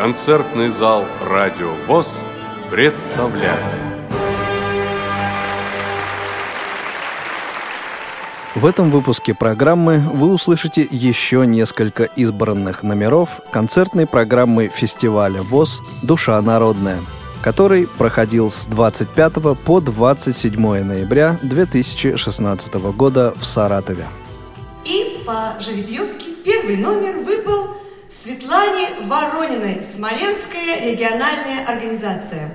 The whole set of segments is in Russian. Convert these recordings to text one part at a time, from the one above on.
Концертный зал «Радио ВОЗ» представляет В этом выпуске программы вы услышите еще несколько избранных номеров концертной программы фестиваля ВОЗ «Душа народная», который проходил с 25 по 27 ноября 2016 года в Саратове. И по жеребьевке первый номер выпал Светлане Ворониной, Смоленская региональная организация.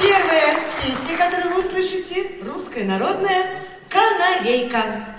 Первая песня, которую вы услышите, русская народная «Канарейка».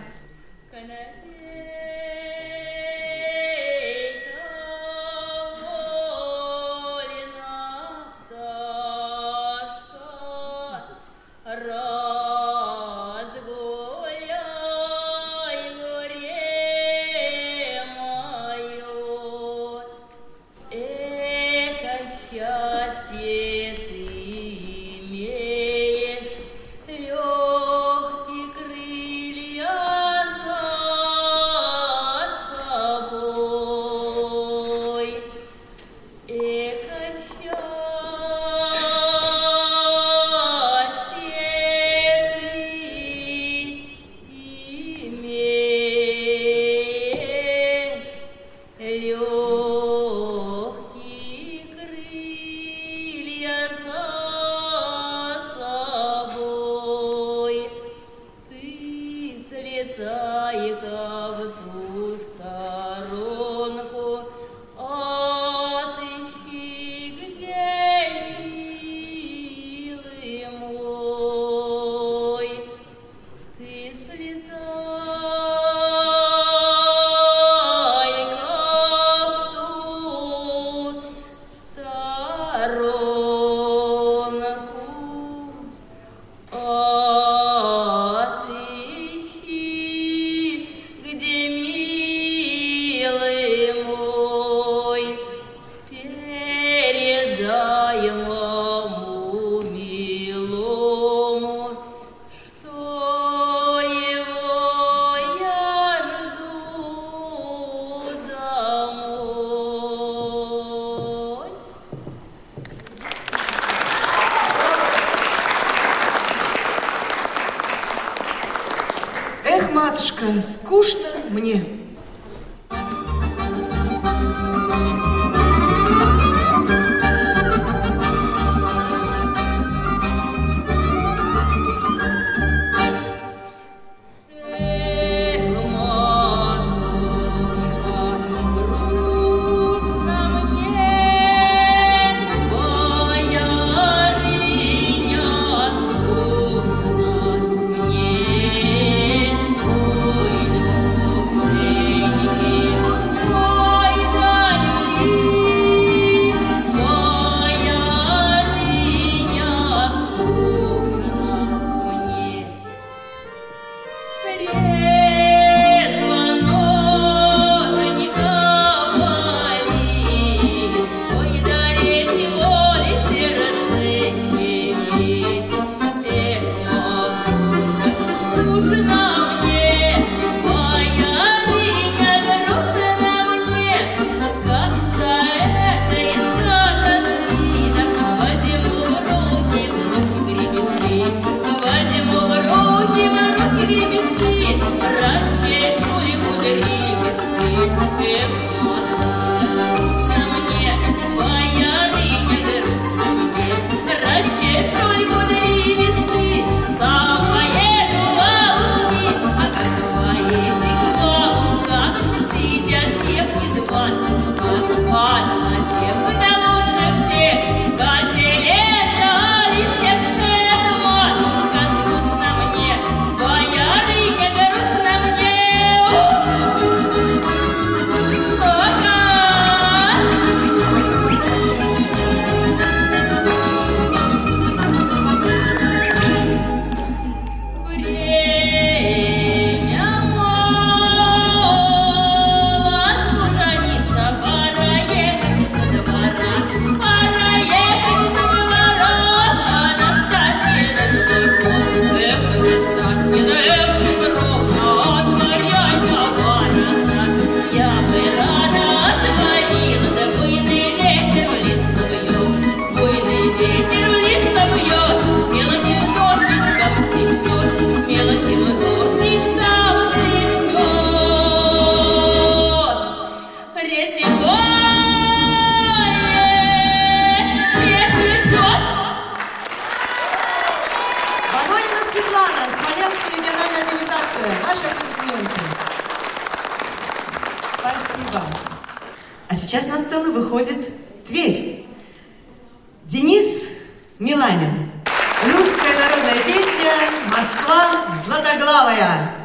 «Москва златоглавая».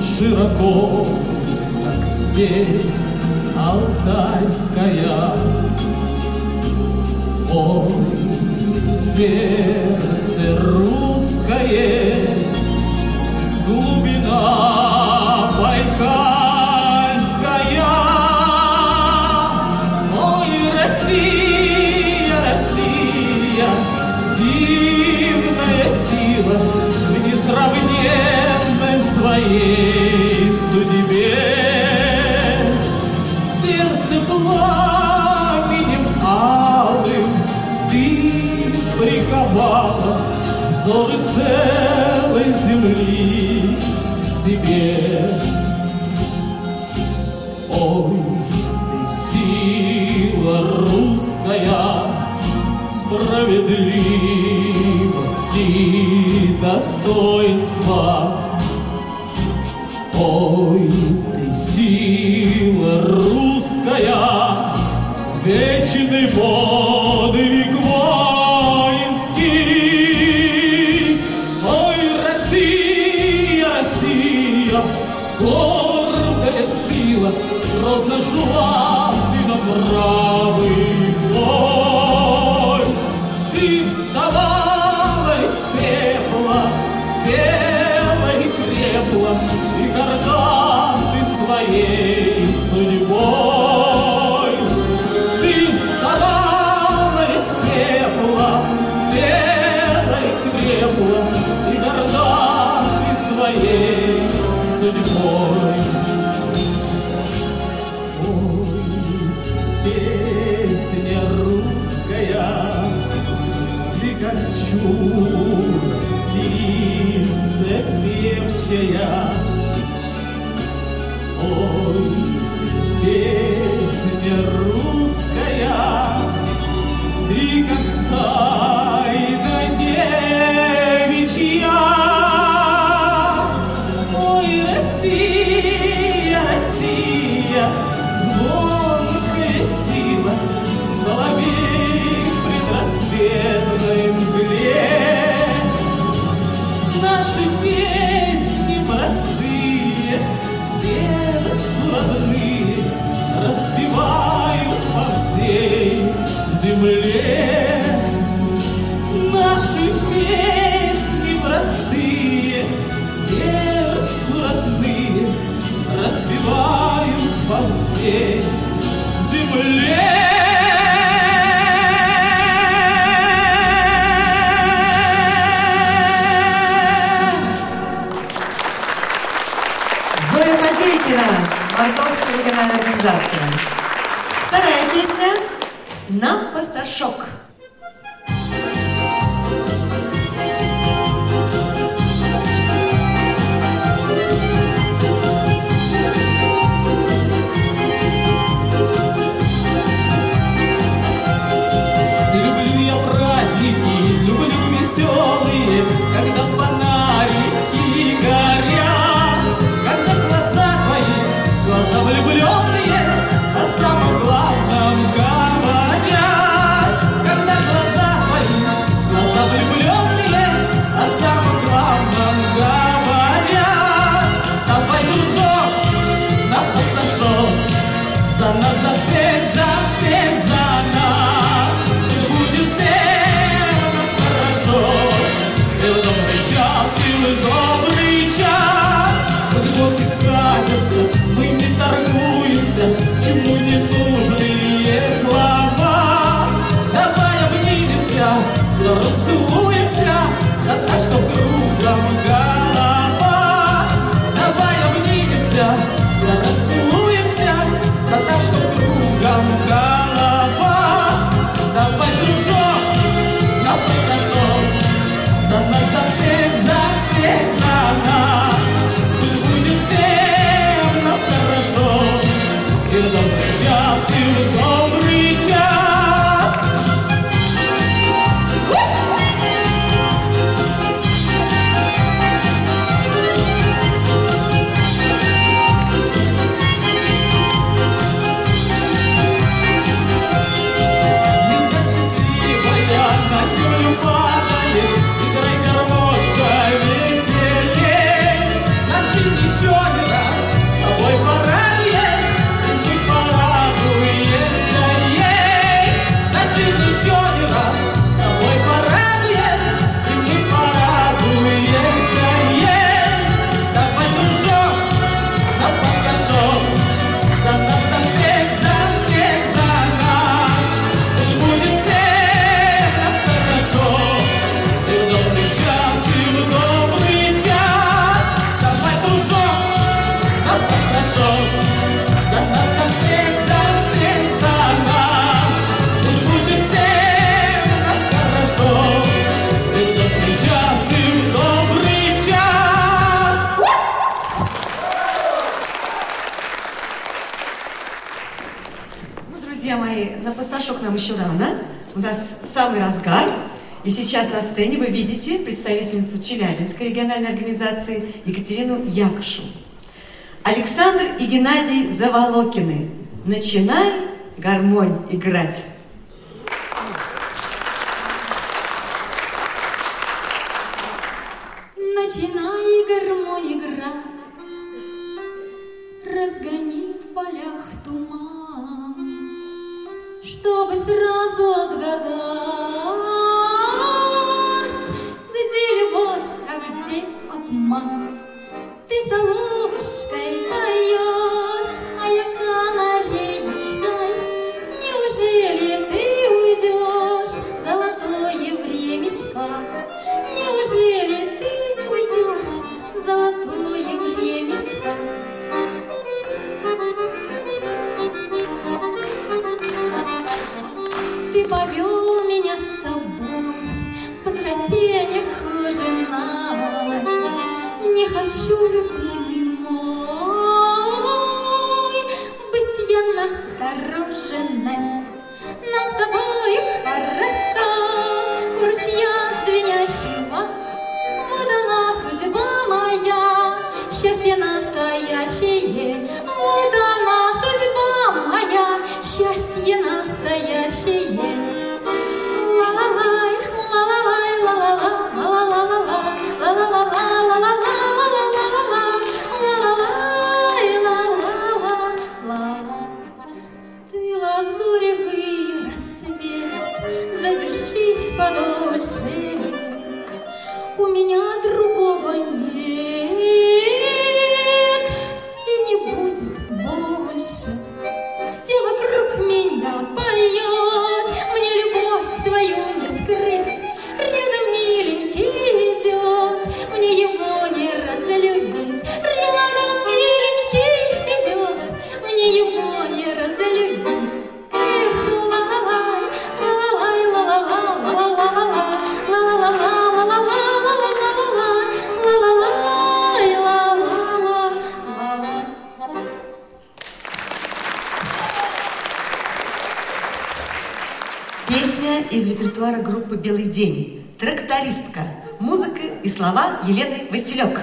широко, как степь алтайская. Ой, сердце русское, приковала взоры целой земли к себе. Ой, ты сила русская Справедливости, достоинства. Ой, ты сила русская, вечный подвиг Hollywood. Челябинской региональной организации Екатерину Якошу. Александр и Геннадий Заволокины. Начинай гармонь играть. Елены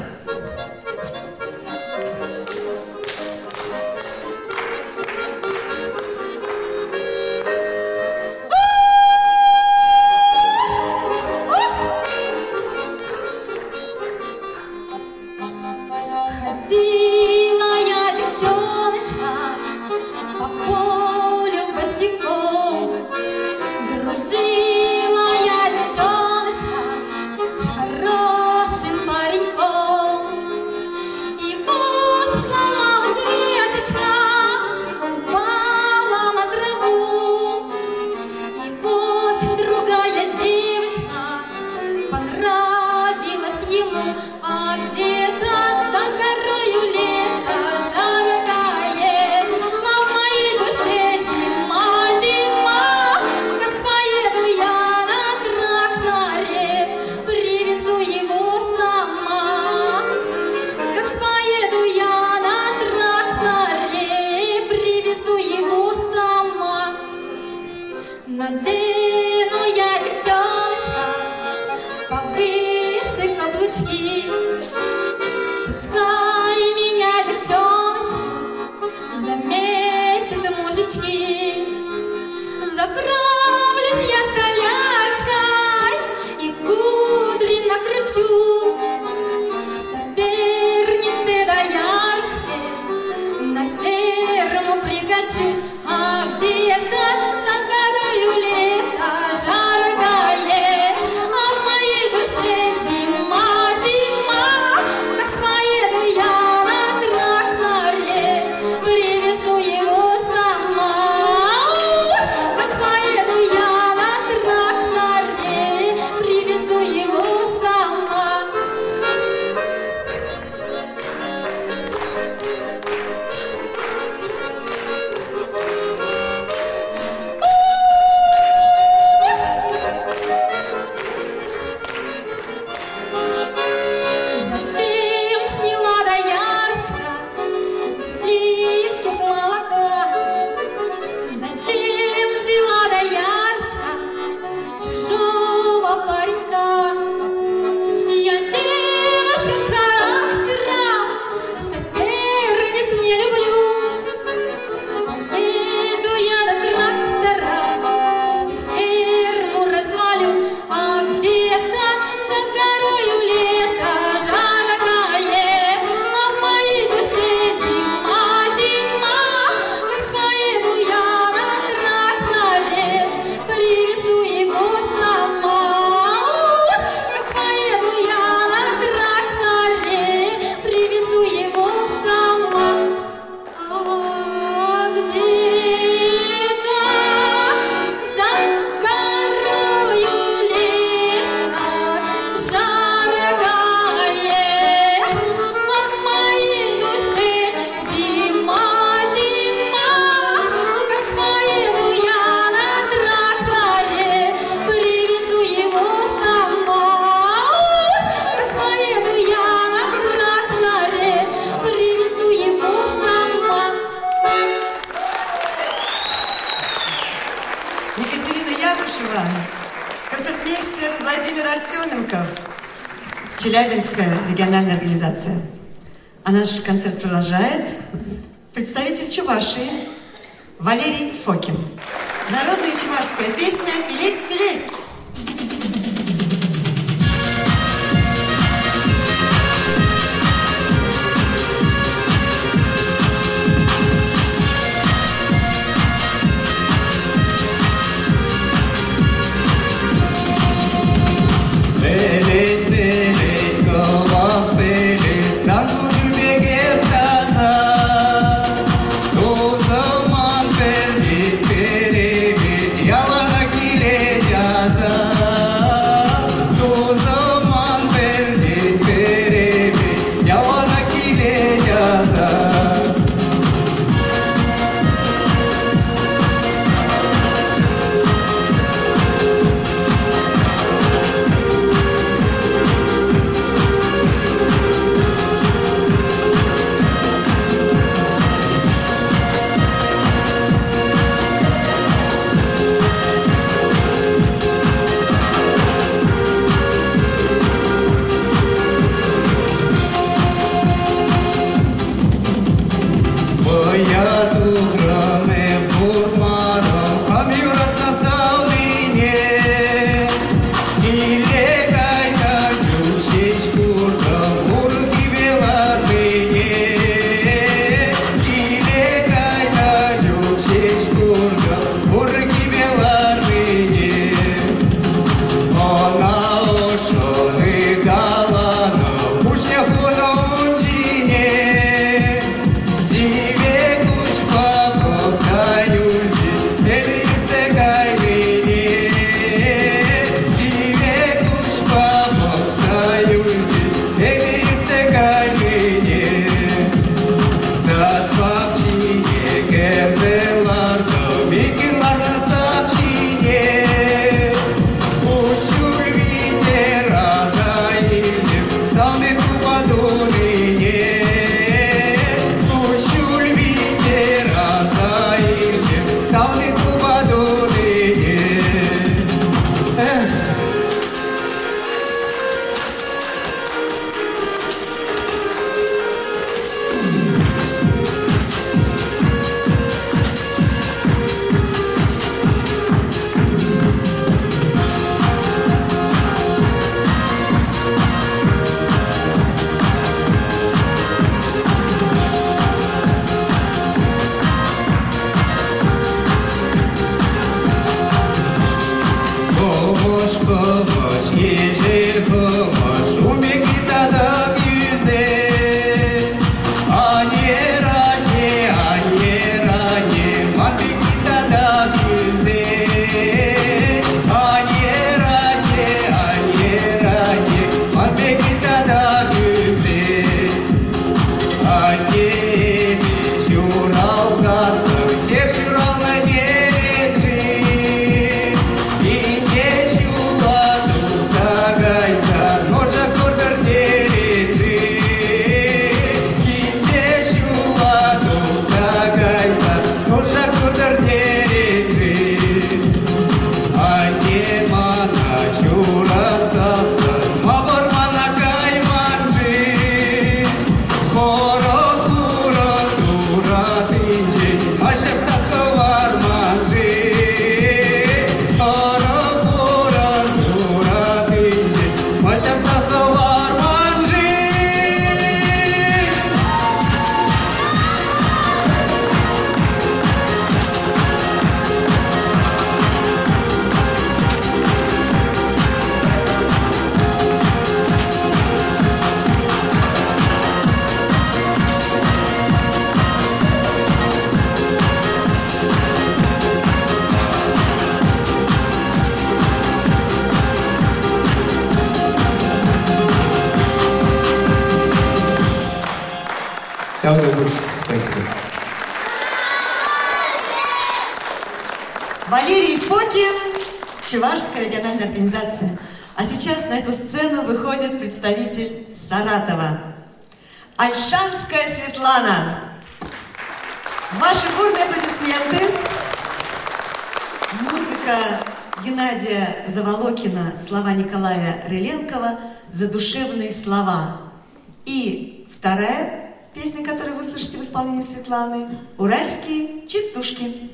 Якушева, концертмейстер Владимир Артеменков, Челябинская региональная организация. А наш концерт продолжает представитель Чувашии Валерий Фокин. Народная чувашская песня «Пилеть, пилеть». yeah. представитель Саратова. Альшанская Светлана. Ваши бурные аплодисменты. Музыка Геннадия Заволокина, слова Николая Рыленкова, задушевные слова. И вторая песня, которую вы слышите в исполнении Светланы, «Уральские чистушки.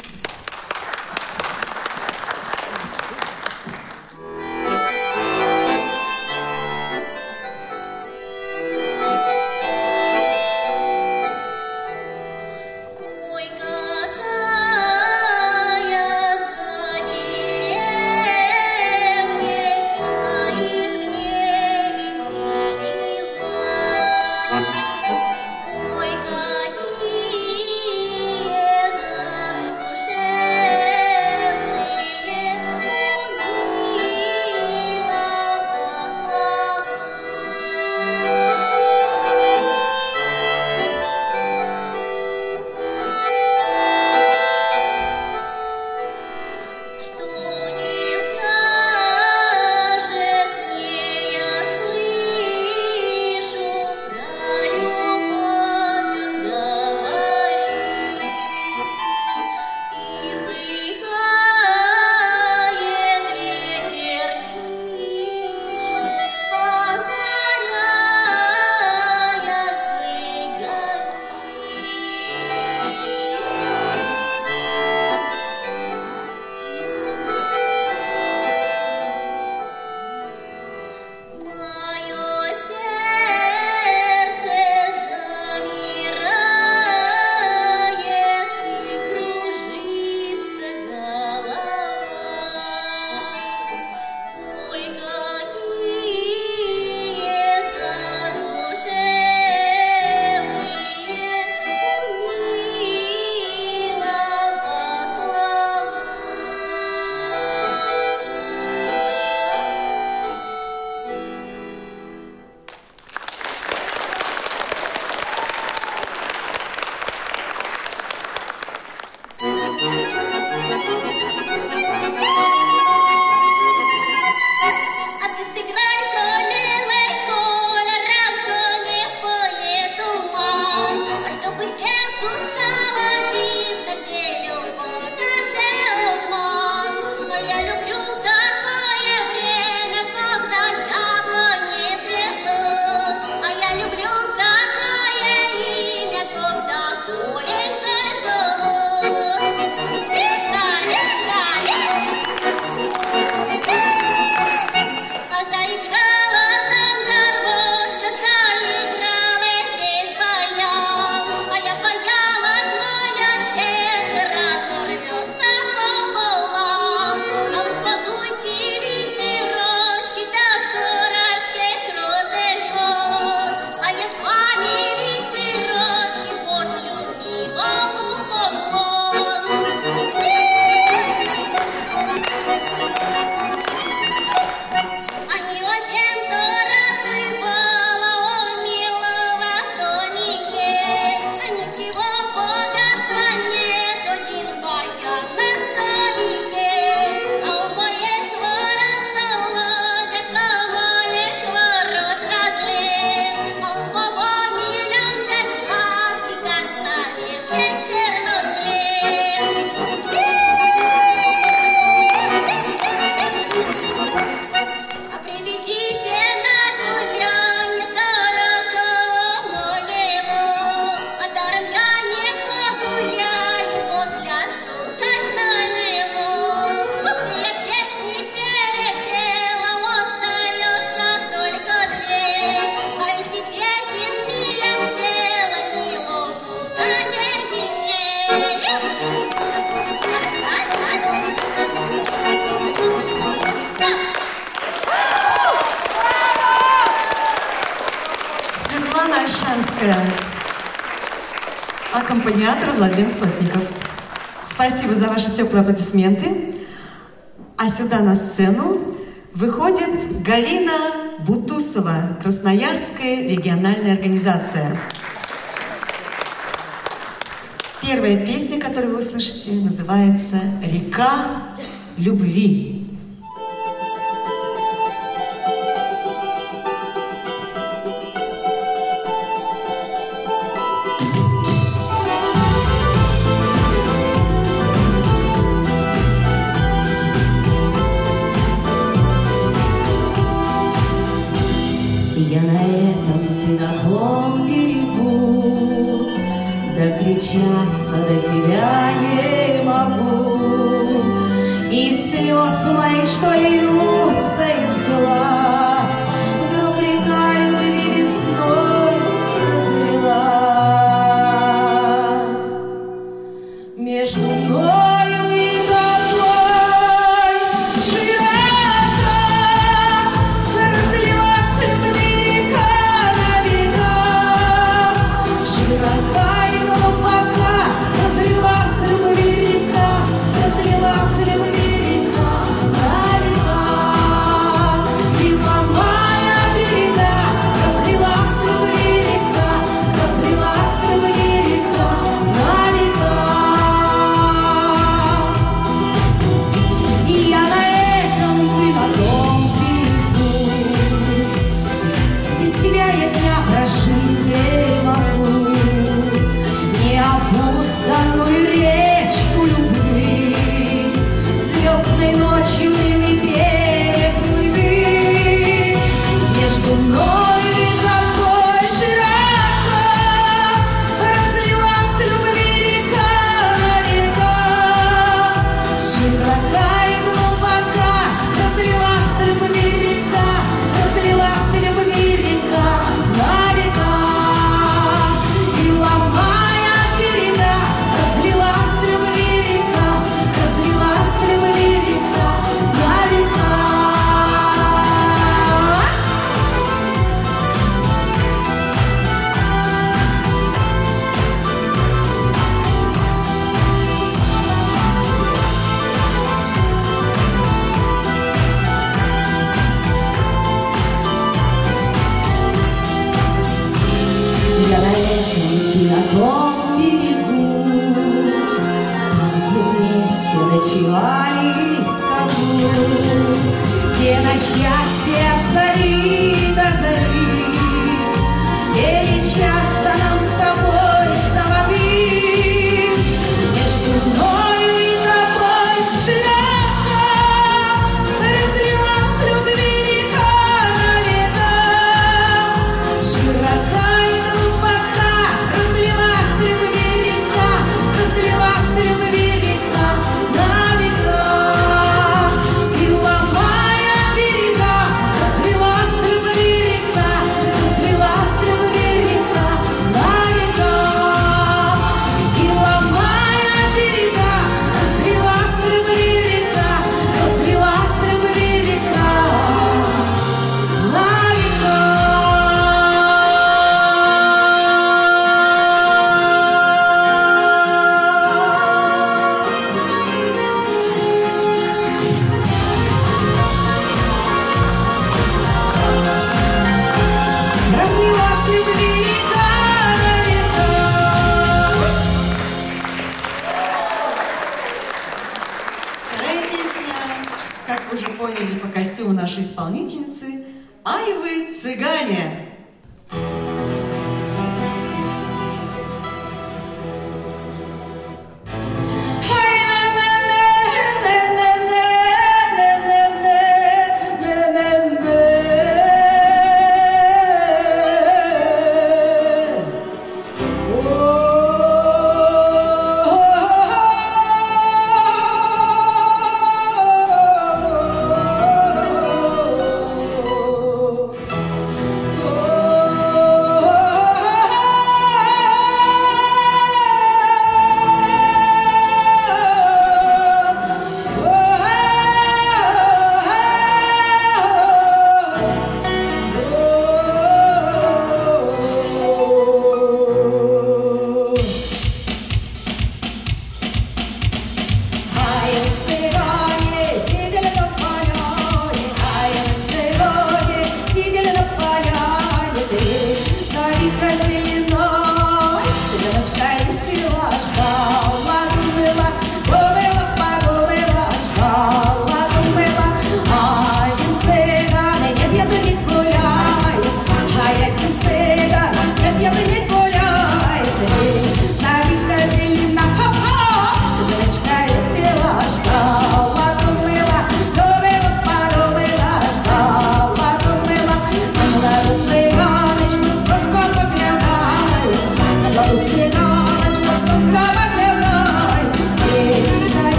аплодисменты. А сюда на сцену выходит Галина Бутусова, Красноярская региональная организация. Первая песня, которую вы услышите, называется «Река любви». Достучаться до тебя не могу, И слез моих, что льют,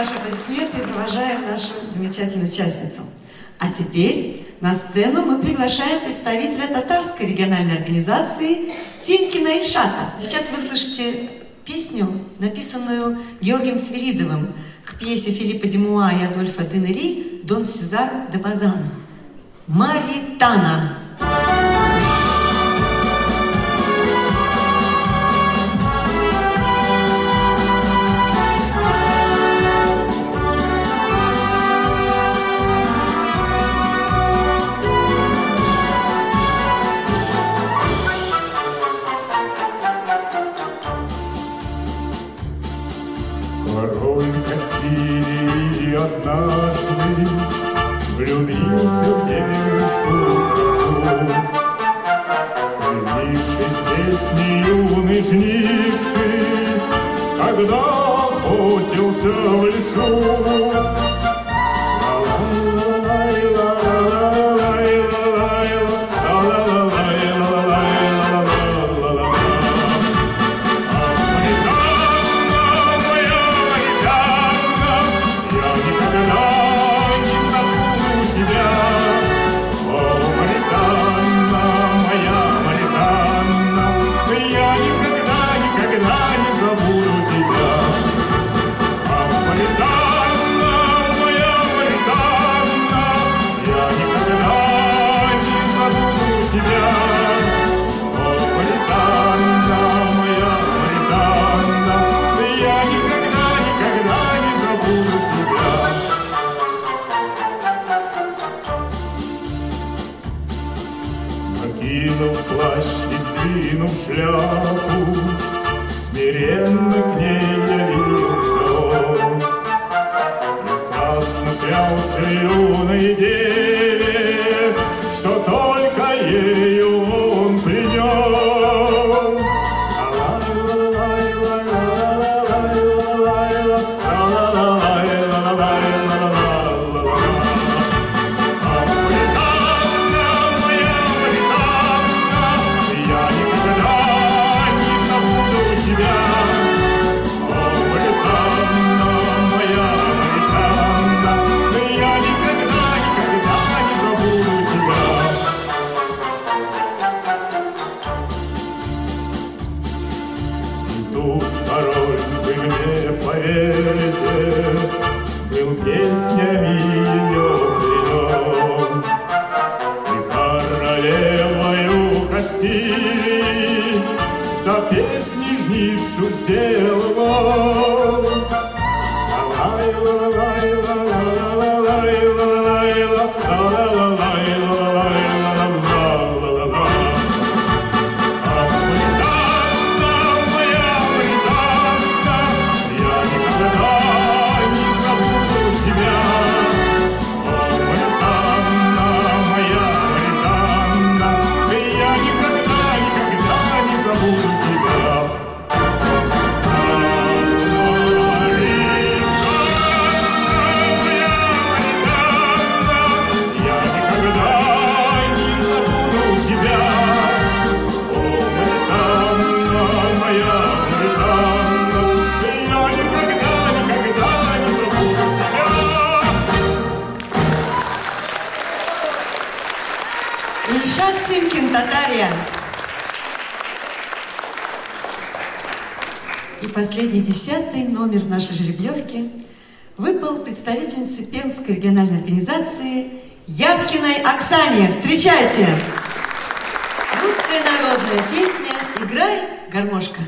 ваши аплодисменты и провожаем нашу замечательную участницу. А теперь на сцену мы приглашаем представителя татарской региональной организации Тимкина Ильшата. Сейчас вы слышите песню, написанную Георгием Свиридовым к пьесе Филиппа Демуа и Адольфа Денери «Дон Сезар де Базан». «Маритана» поверите, Был песнями ее пленен. И королевою Кастилии За песни жницу сделал он. Я Последний, десятый номер в нашей жеребьевке выпал представительнице Пермской региональной организации Явкиной Оксане. Встречайте! Русская народная песня «Играй, гармошка».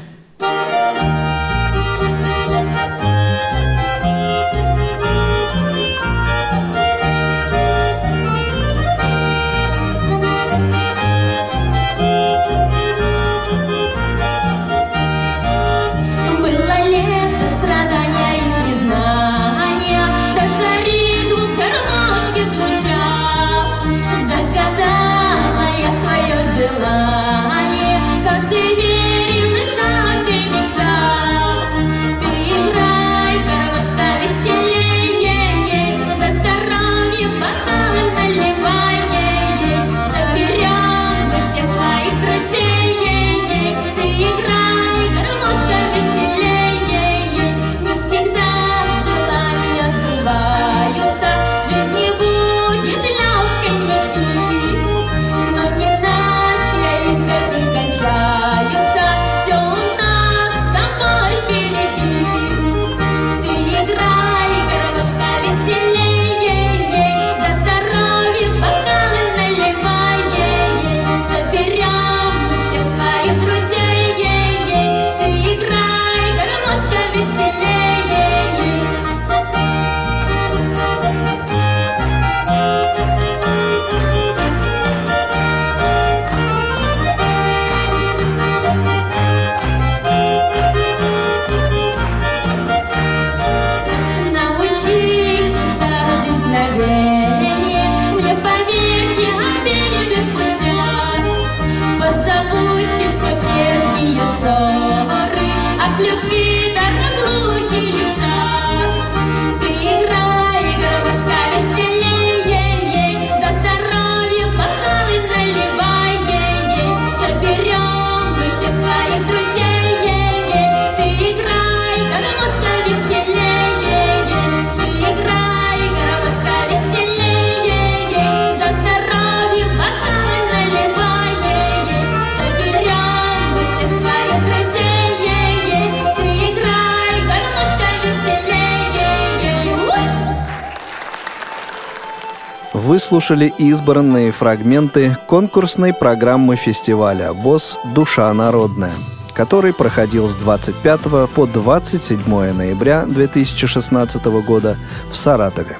Слушали избранные фрагменты конкурсной программы фестиваля ВОЗ «Душа народная», который проходил с 25 по 27 ноября 2016 года в Саратове.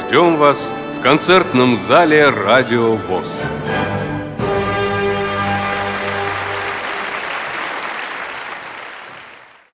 Ждем вас в концертном зале «Радио ВОЗ».